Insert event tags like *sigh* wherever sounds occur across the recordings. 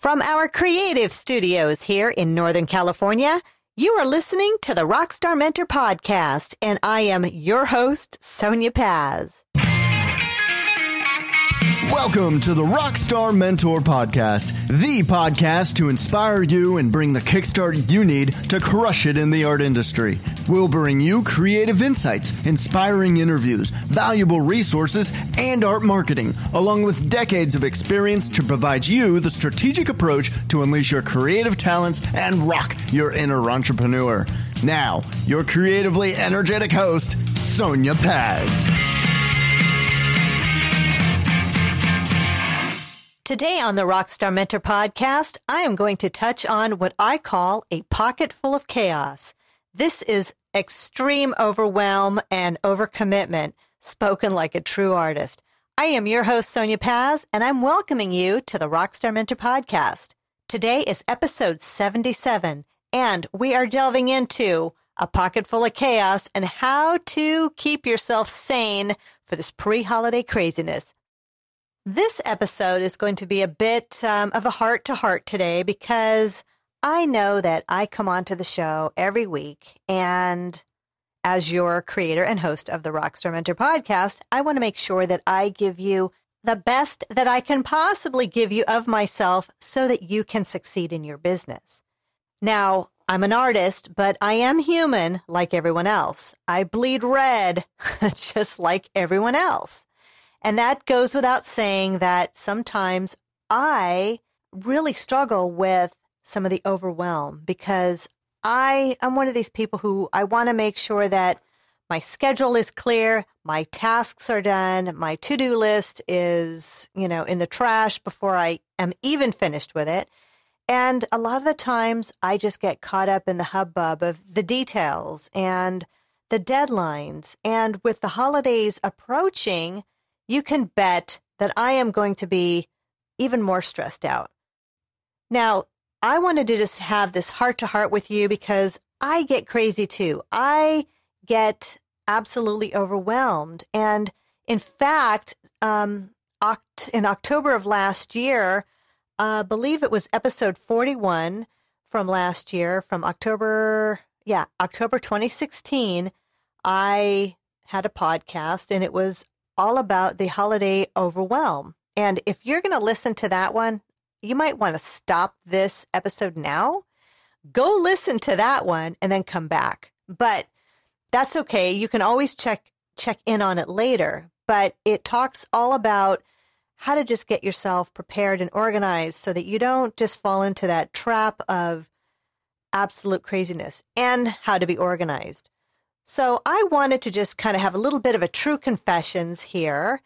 From our creative studios here in Northern California, you are listening to the Rockstar Mentor Podcast, and I am your host, Sonya Paz. Welcome to the Rockstar Mentor Podcast, the podcast to inspire you and bring the kickstart you need to crush it in the art industry. We'll bring you creative insights, inspiring interviews, valuable resources, and art marketing, along with decades of experience to provide you the strategic approach to unleash your creative talents and rock your inner entrepreneur. Now, your creatively energetic host, Sonya Paz. Today on the Rockstar Mentor podcast, I am going to touch on what I call a pocket full of chaos. This is extreme overwhelm and overcommitment, spoken like a true artist. I am your host, Sonya Paz, and I'm welcoming you to the Rockstar Mentor podcast. Today is episode 77, and we are delving into a pocket full of chaos and how to keep yourself sane for this pre holiday craziness. This episode is going to be a bit um, of a heart to heart today because I know that I come onto the show every week and as your creator and host of the Rockstar Mentor podcast, I want to make sure that I give you the best that I can possibly give you of myself so that you can succeed in your business. Now, I'm an artist, but I am human like everyone else. I bleed red *laughs* just like everyone else. And that goes without saying that sometimes I really struggle with some of the overwhelm because I am one of these people who I want to make sure that my schedule is clear, my tasks are done, my to-do list is, you know, in the trash before I am even finished with it. And a lot of the times I just get caught up in the hubbub of the details and the deadlines. And with the holidays approaching, you can bet that I am going to be even more stressed out. Now, I wanted to just have this heart to heart with you because I get crazy too. I get absolutely overwhelmed. And in fact, um, in October of last year, I uh, believe it was episode 41 from last year, from October, yeah, October 2016, I had a podcast and it was all about the holiday overwhelm. And if you're going to listen to that one, you might want to stop this episode now, go listen to that one, and then come back. But that's okay. You can always check check in on it later. But it talks all about how to just get yourself prepared and organized so that you don't just fall into that trap of absolute craziness and how to be organized. So I wanted to just kind of have a little bit of a true confessions here.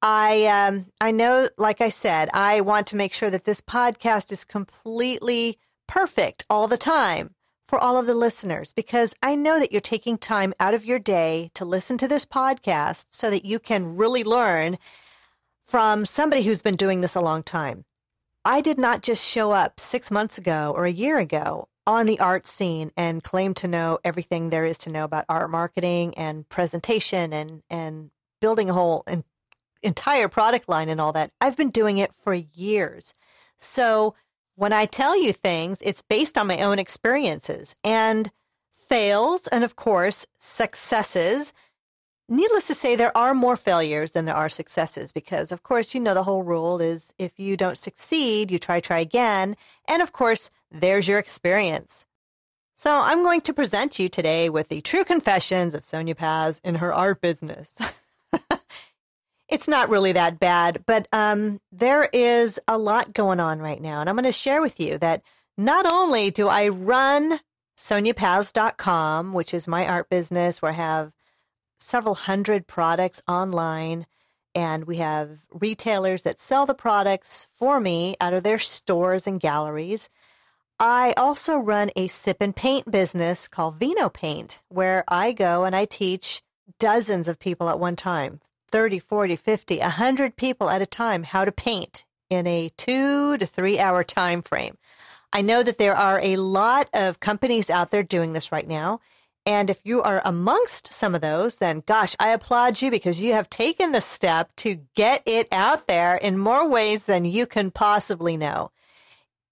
I um, I know, like I said, I want to make sure that this podcast is completely perfect all the time for all of the listeners because I know that you're taking time out of your day to listen to this podcast so that you can really learn from somebody who's been doing this a long time. I did not just show up six months ago or a year ago on the art scene and claim to know everything there is to know about art marketing and presentation and and building a whole en- entire product line and all that. I've been doing it for years. So when I tell you things, it's based on my own experiences and fails and of course successes. Needless to say, there are more failures than there are successes because, of course, you know the whole rule is if you don't succeed, you try, try again. And of course, there's your experience. So I'm going to present you today with the true confessions of Sonya Paz in her art business. *laughs* it's not really that bad, but um, there is a lot going on right now. And I'm going to share with you that not only do I run sonyapaz.com, which is my art business where I have several hundred products online and we have retailers that sell the products for me out of their stores and galleries. I also run a sip and paint business called Vino Paint, where I go and I teach dozens of people at one time 30, 40, 50, 100 people at a time how to paint in a two to three hour time frame. I know that there are a lot of companies out there doing this right now. And if you are amongst some of those, then gosh, I applaud you because you have taken the step to get it out there in more ways than you can possibly know.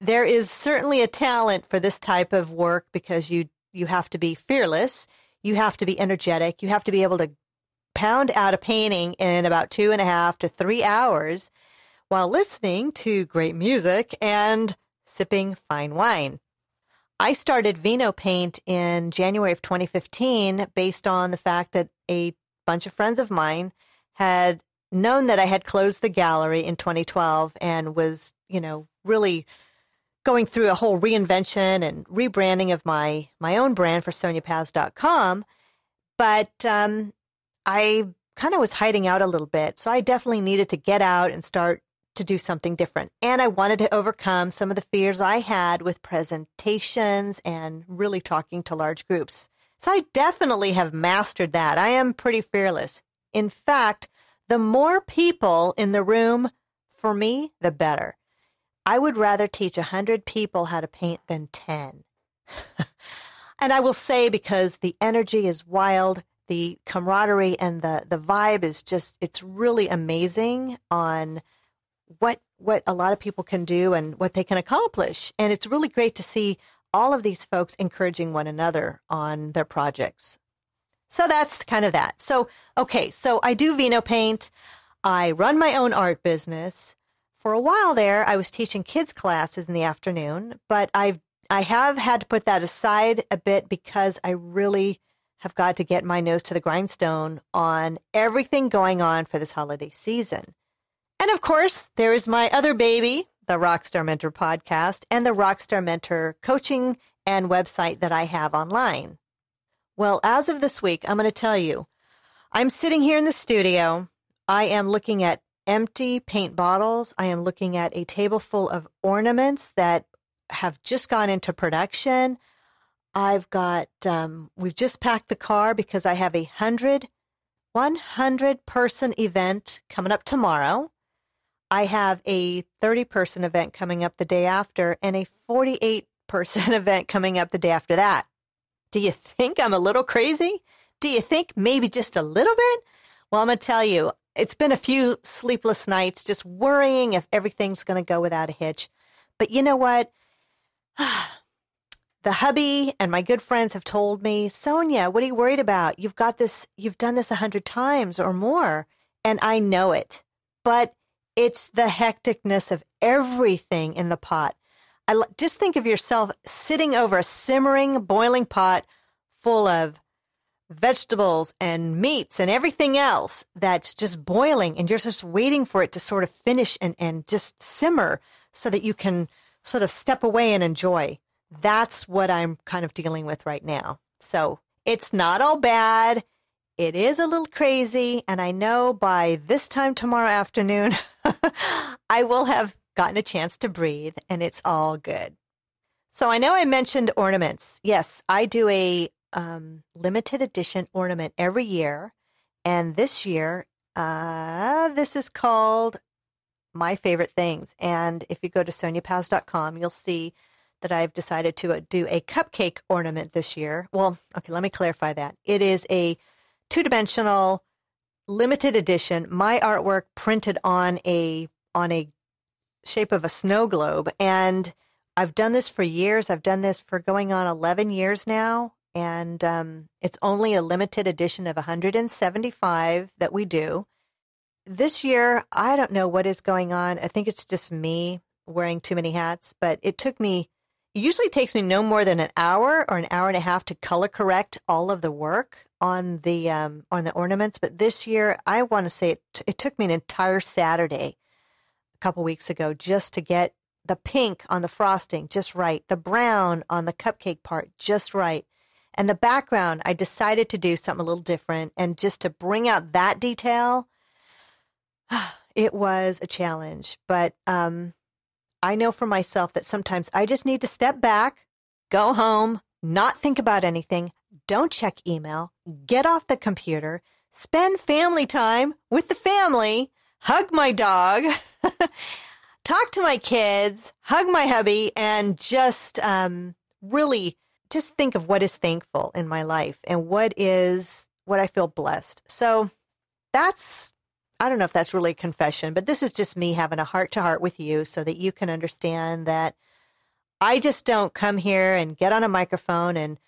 There is certainly a talent for this type of work because you you have to be fearless, you have to be energetic, you have to be able to pound out a painting in about two and a half to three hours while listening to great music and sipping fine wine. I started Vino Paint in January of 2015 based on the fact that a bunch of friends of mine had known that I had closed the gallery in 2012 and was, you know, really going through a whole reinvention and rebranding of my my own brand for sonyapaz.com. But um, I kind of was hiding out a little bit, so I definitely needed to get out and start to do something different. And I wanted to overcome some of the fears I had with presentations and really talking to large groups. So I definitely have mastered that. I am pretty fearless. In fact, the more people in the room, for me, the better. I would rather teach 100 people how to paint than 10. and I will say because the energy is wild, the camaraderie and the the vibe is just it's really amazing on what what a lot of people can do and what they can accomplish. And it's really great to see all of these folks encouraging one another on their projects. So that's kind of that. So, okay, so I do vino paint. I run my own art business. For a while there, I was teaching kids classes in the afternoon, but I've I have had to put that aside a bit because I really have got to get my nose to the grindstone on everything going on for this holiday season. And of course, there is my other baby, the Rockstar Mentor podcast and the Rockstar Mentor coaching and website that I have online. Well, as of this week, I'm going to tell you, I'm sitting here in the studio. I am looking at empty paint bottles. I am looking at a table full of ornaments that have just gone into production. I've got, um, we've just packed the car because I have a hundred, 100 person event coming up tomorrow. I have a 30 person event coming up the day after and a 48 person *laughs* event coming up the day after that. Do you think I'm a little crazy? Do you think maybe just a little bit? Well, I'm going to tell you, it's been a few sleepless nights just worrying if everything's going to go without a hitch. But you know what? *sighs* the hubby and my good friends have told me, Sonya, what are you worried about? You've got this, you've done this a hundred times or more. And I know it. But it's the hecticness of everything in the pot. I just think of yourself sitting over a simmering, boiling pot full of vegetables and meats and everything else that's just boiling, and you're just waiting for it to sort of finish and, and just simmer so that you can sort of step away and enjoy. That's what I'm kind of dealing with right now. So it's not all bad. It is a little crazy, and I know by this time tomorrow afternoon, *laughs* I will have gotten a chance to breathe, and it's all good. So I know I mentioned ornaments. Yes, I do a um, limited edition ornament every year, and this year, uh, this is called My Favorite Things. And if you go to sonyapaz.com, you'll see that I've decided to do a cupcake ornament this year. Well, okay, let me clarify that. It is a two dimensional limited edition my artwork printed on a on a shape of a snow globe and i've done this for years i've done this for going on 11 years now and um, it's only a limited edition of 175 that we do this year i don't know what is going on i think it's just me wearing too many hats but it took me it usually takes me no more than an hour or an hour and a half to color correct all of the work on the um, on the ornaments, but this year I want to say it, t- it took me an entire Saturday a couple weeks ago just to get the pink on the frosting just right, the brown on the cupcake part just right. And the background, I decided to do something a little different and just to bring out that detail. *sighs* It was a challenge, but um, I know for myself that sometimes I just need to step back, go home, not think about anything, don't check email, get off the computer, spend family time with the family, hug my dog, *laughs* talk to my kids, hug my hubby, and just um, really just think of what is thankful in my life and what is what I feel blessed. So that's I don't know if that's really a confession, but this is just me having a heart to heart with you so that you can understand that I just don't come here and get on a microphone and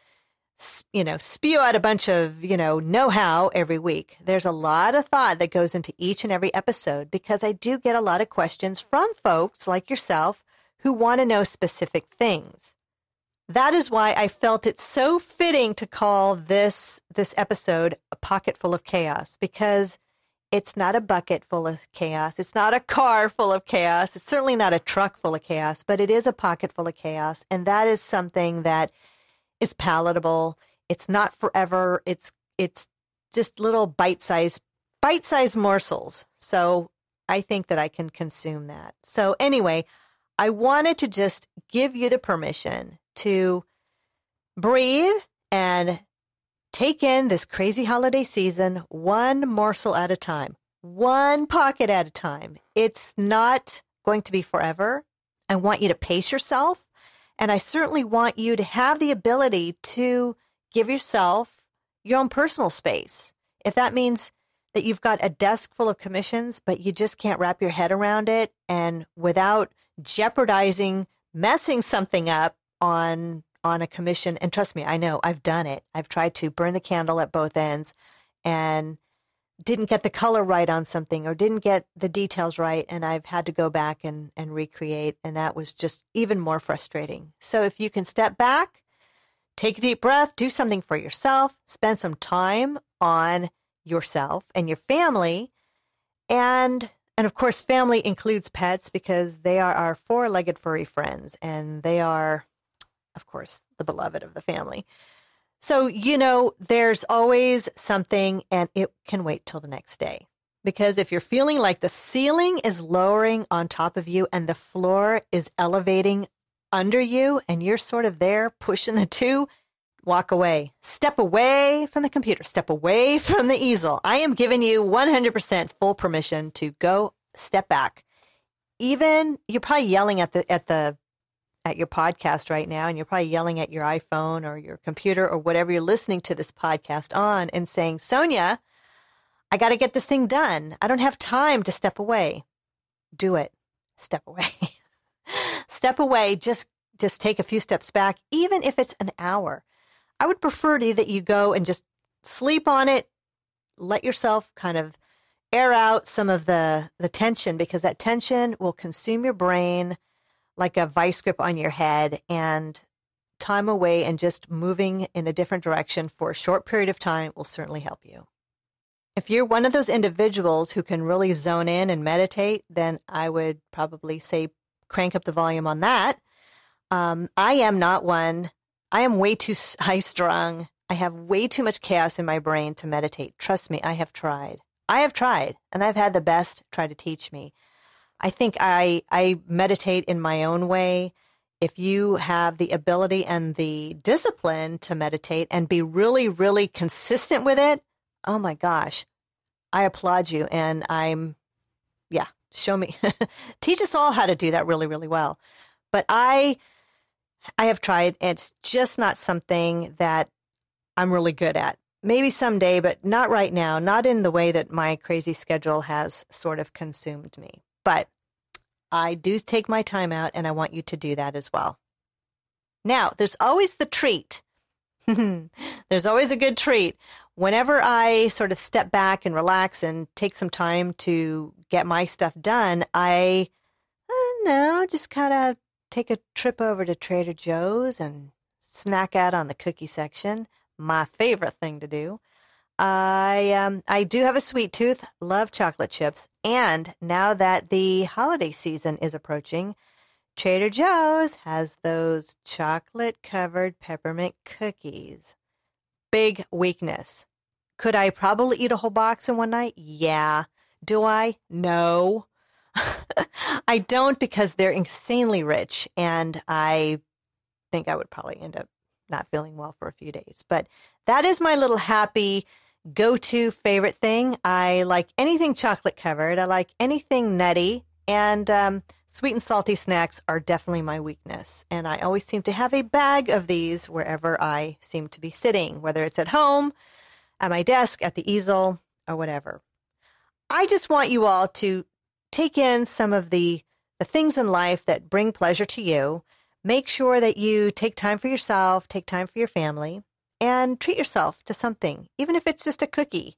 you know, spew out a bunch of, you know, know how every week. There's a lot of thought that goes into each and every episode because I do get a lot of questions from folks like yourself who want to know specific things. That is why I felt it so fitting to call this this episode a pocket full of chaos because it's not a bucket full of chaos. It's not a car full of chaos. It's certainly not a truck full of chaos, but it is a pocket full of chaos. And that is something that is palatable. It's not forever. It's it's just little bite-sized bite-sized morsels. So I think that I can consume that. So anyway, I wanted to just give you the permission to breathe and take in this crazy holiday season one morsel at a time, one pocket at a time. It's not going to be forever. I want you to pace yourself. And I certainly want you to have the ability to give yourself your own personal space. If that means that you've got a desk full of commissions, but you just can't wrap your head around it, and without jeopardizing messing something up on on a commission, and trust me, I know I've done it. I've tried to burn the candle at both ends and didn't get the color right on something or didn't get the details right and I've had to go back and, and recreate and that was just even more frustrating. So if you can step back, take a deep breath, do something for yourself, spend some time on yourself and your family and and of course family includes pets because they are our four-legged furry friends and they are of course the beloved of the family. So, you know, there's always something, and it can wait till the next day. Because if you're feeling like the ceiling is lowering on top of you and the floor is elevating under you, and you're sort of there pushing the two, walk away. Step away from the computer, step away *laughs* from the easel. I am giving you 100% full permission to go step back. Even you're probably yelling at the at the at your podcast right now and you're probably yelling at your iPhone or your computer or whatever you're listening to this podcast on and saying, Sonya, I got to get this thing done. I don't have time to step away. Do it. Step away. *laughs* step away. Just, just take a few steps back, even if it's an hour. I would prefer to that you go and just sleep on it. Let yourself kind of air out some of the, the tension because that tension will consume your brain like a vice grip on your head and time away and just moving in a different direction for a short period of time will certainly help you. If you're one of those individuals who can really zone in and meditate, then I would probably say crank up the volume on that. Um, I am not one. I am way too *laughs* high strung. I have way too much chaos in my brain to meditate. Trust me, I have tried. I have tried, and I've had the best try to teach me. I think I I meditate in my own way. If you have the ability and the discipline to meditate and be really really consistent with it, oh my gosh. I applaud you and I'm yeah, show me *laughs* teach us all how to do that really really well. But I I have tried it's just not something that I'm really good at. Maybe someday, but not right now, not in the way that my crazy schedule has sort of consumed me. But I do take my time out, and I want you to do that as well. Now, there's always the treat. *laughs* there's always a good treat. Whenever I sort of step back and relax and take some time to get my stuff done, I, I know, just kind of take a trip over to Trader Joe's and snack out on the cookie section. My favorite thing to do. I um I do have a sweet tooth, love chocolate chips, and now that the holiday season is approaching, Trader Joe's has those chocolate covered peppermint cookies. Big weakness. Could I probably eat a whole box in one night? Yeah. Do I? No. *laughs* I don't because they're insanely rich and I think I would probably end up not feeling well for a few days. But that is my little happy go to favorite thing. I like anything chocolate covered, I like anything nutty, and um, sweet and salty snacks are definitely my weakness. And I always seem to have a bag of these wherever I seem to be sitting, whether it's at home, at my desk, at the easel, or whatever. I just want you all to take in some of the the things in life that bring pleasure to you, Make sure that you take time for yourself, take time for your family, and treat yourself to something, even if it's just a cookie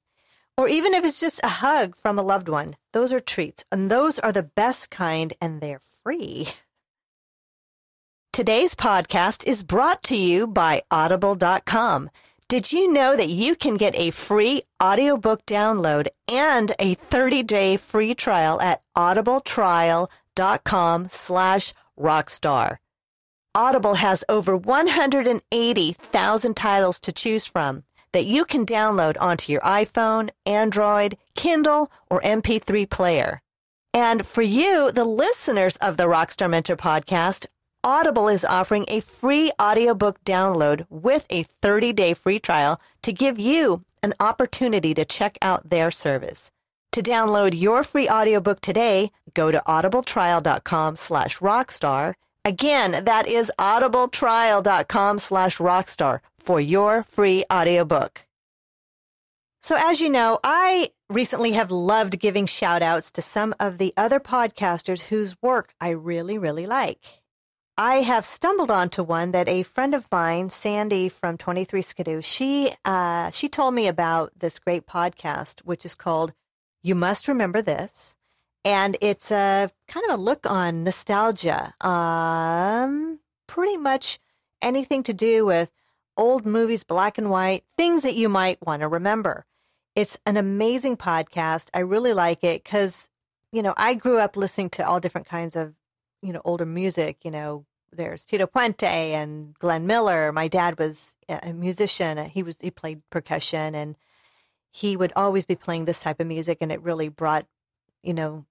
or even if it's just a hug from a loved one. Those are treats, and those are the best kind, and they're free. Today's podcast is brought to you by Audible.com. Did you know that you can get a free audiobook download and a 30-day free trial at audibletrial.com slash rockstar? Audible has over 180,000 titles to choose from that you can download onto your iPhone, Android, Kindle, or MP3 player. And for you, the listeners of the Rockstar Mentor podcast, Audible is offering a free audiobook download with a 30-day free trial to give you an opportunity to check out their service. To download your free audiobook today, go to audibletrial.com slash rockstar. Again, that is audibletrial.com slash rockstar for your free audiobook. So as you know, I recently have loved giving shout outs to some of the other podcasters whose work I really, really like. I have stumbled onto one that a friend of mine, Sandy from 23 Skidoo, she, uh, she told me about this great podcast, which is called You Must Remember This. And it's a kind of a look on nostalgia. Um, pretty much anything to do with old movies, black and white, things that you might want to remember. It's an amazing podcast. I really like it because, you know, I grew up listening to all different kinds of, you know, older music. You know, there's Tito Puente and Glenn Miller. My dad was a musician. He was he played percussion and he would always be playing this type of music and it really brought, you know,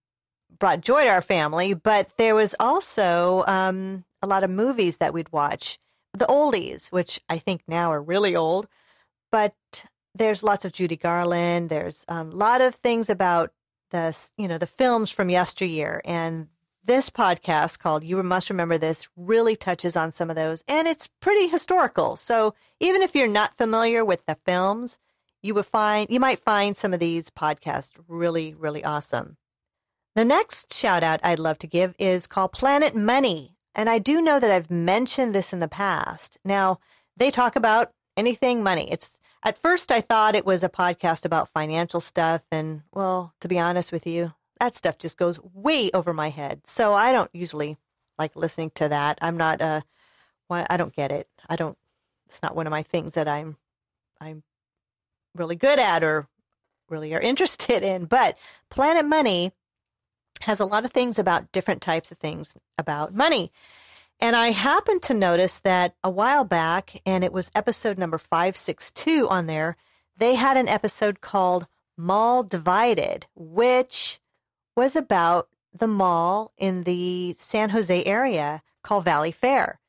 brought joy to our family. But there was also um, a lot of movies that we'd watch the oldies, which I think now are really old, but there's lots of Judy Garland. There's a um, lot of things about the you know the films from yesteryear, and this podcast called "You Must Remember This" really touches on some of those, and it's pretty historical. So even if you're not familiar with the films, you would find you might find some of these podcasts really really awesome. The next shout out I'd love to give is called Planet Money. And I do know that I've mentioned this in the past. Now, they talk about anything money. It's at first I thought it was a podcast about financial stuff and well, to be honest with you, that stuff just goes way over my head. So I don't usually like listening to that. I'm not uh I don't get it. I don't it's not one of my things that I'm I'm really good at or really are *laughs* interested in. But Planet Money has a lot of things about different types of things about money. And I happened to notice that a while back, and it was episode number 562 on there, they had an episode called Mall Divided, which was about the mall in the San Jose area called Valley Fair.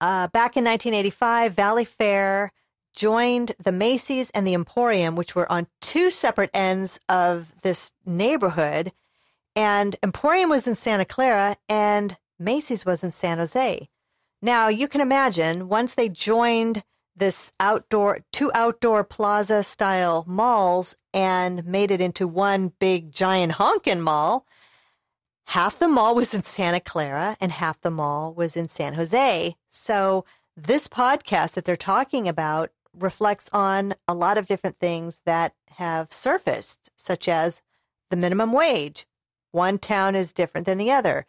Uh, back in 1985, Valley Fair joined the Macy's and the Emporium, which were on two separate ends of this neighborhood and Emporium was in Santa Clara and Macy's was in San Jose. Now you can imagine once they joined this outdoor two outdoor plaza style malls and made it into one big giant honkin' mall, half the mall was in Santa Clara and half the mall was in San Jose. So this podcast that they're talking about reflects on a lot of different things that have surfaced, such as the minimum wage, one town is different than the other.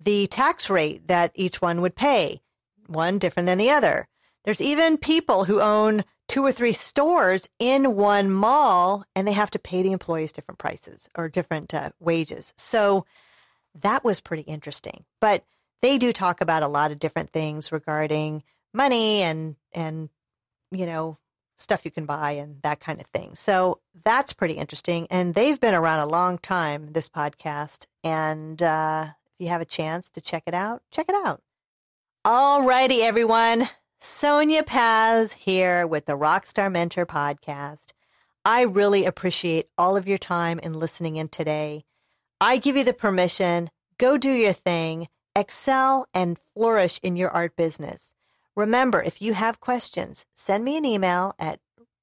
The tax rate that each one would pay, one different than the other. There's even people who own two or three stores in one mall and they have to pay the employees different prices or different uh, wages. So that was pretty interesting. But they do talk about a lot of different things regarding money and and you know stuff you can buy and that kind of thing. So that's pretty interesting. And they've been around a long time, this podcast. And uh, if you have a chance to check it out, check it out. All righty, everyone. Sonya Paz here with the Rockstar Mentor podcast. I really appreciate all of your time in listening in today. I give you the permission, go do your thing, excel and flourish in your art business. Remember, if you have questions, send me an email at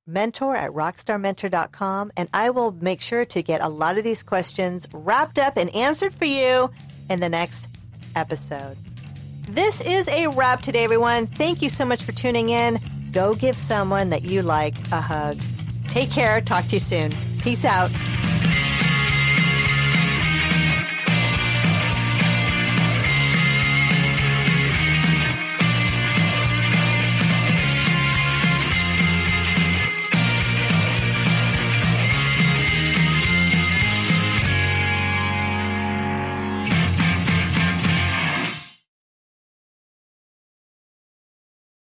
mentor at rockstarmentor.com and I will make sure to get a lot of these questions wrapped up and answered for you in the next episode. This is a wrap today, everyone. Thank you so much for tuning in. Go give someone that you like a hug. Take care. Talk to you soon. Peace out.